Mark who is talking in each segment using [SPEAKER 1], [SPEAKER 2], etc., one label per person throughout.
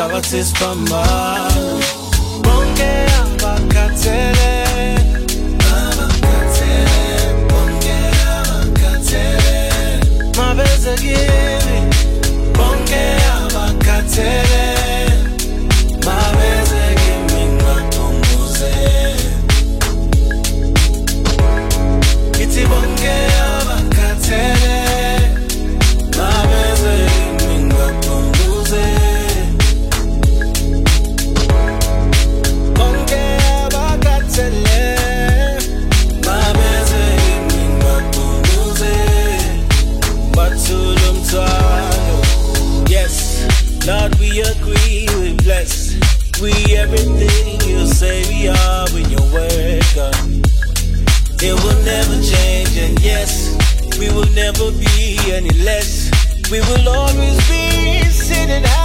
[SPEAKER 1] ngithabatha isiphambano bonke abakhathele. Abakhathele bonke abakhathele. Mabeze never be any less. We will always be sitting high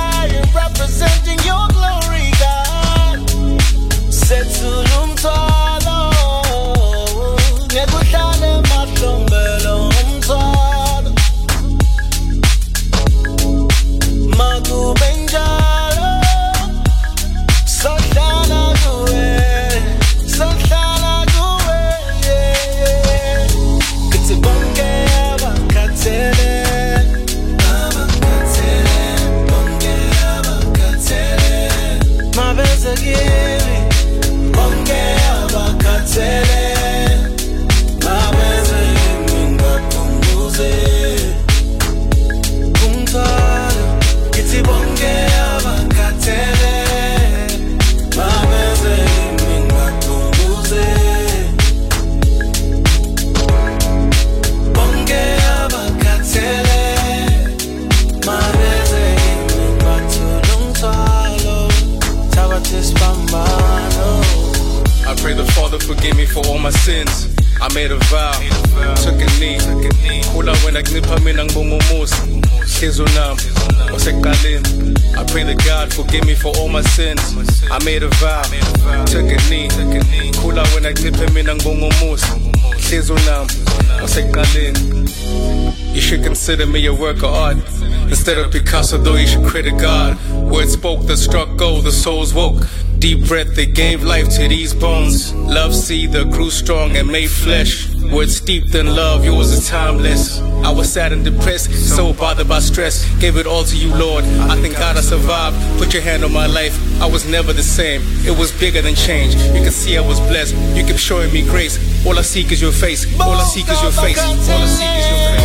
[SPEAKER 2] consider me a work of art. Instead of Picasso, though, you should credit God. Words spoke that struck gold, the souls woke. Deep breath they gave life to these bones. Love seed that grew strong and made flesh. Words steeped in love, yours is timeless. I was sad and depressed, so bothered by stress. Gave it all to you, Lord. I thank God I survived. Put your hand on my life. I was never the same. It was bigger than change. You can see I was blessed. You kept showing me grace. All I seek is your face. All I seek is your face. All I seek is your face.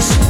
[SPEAKER 3] This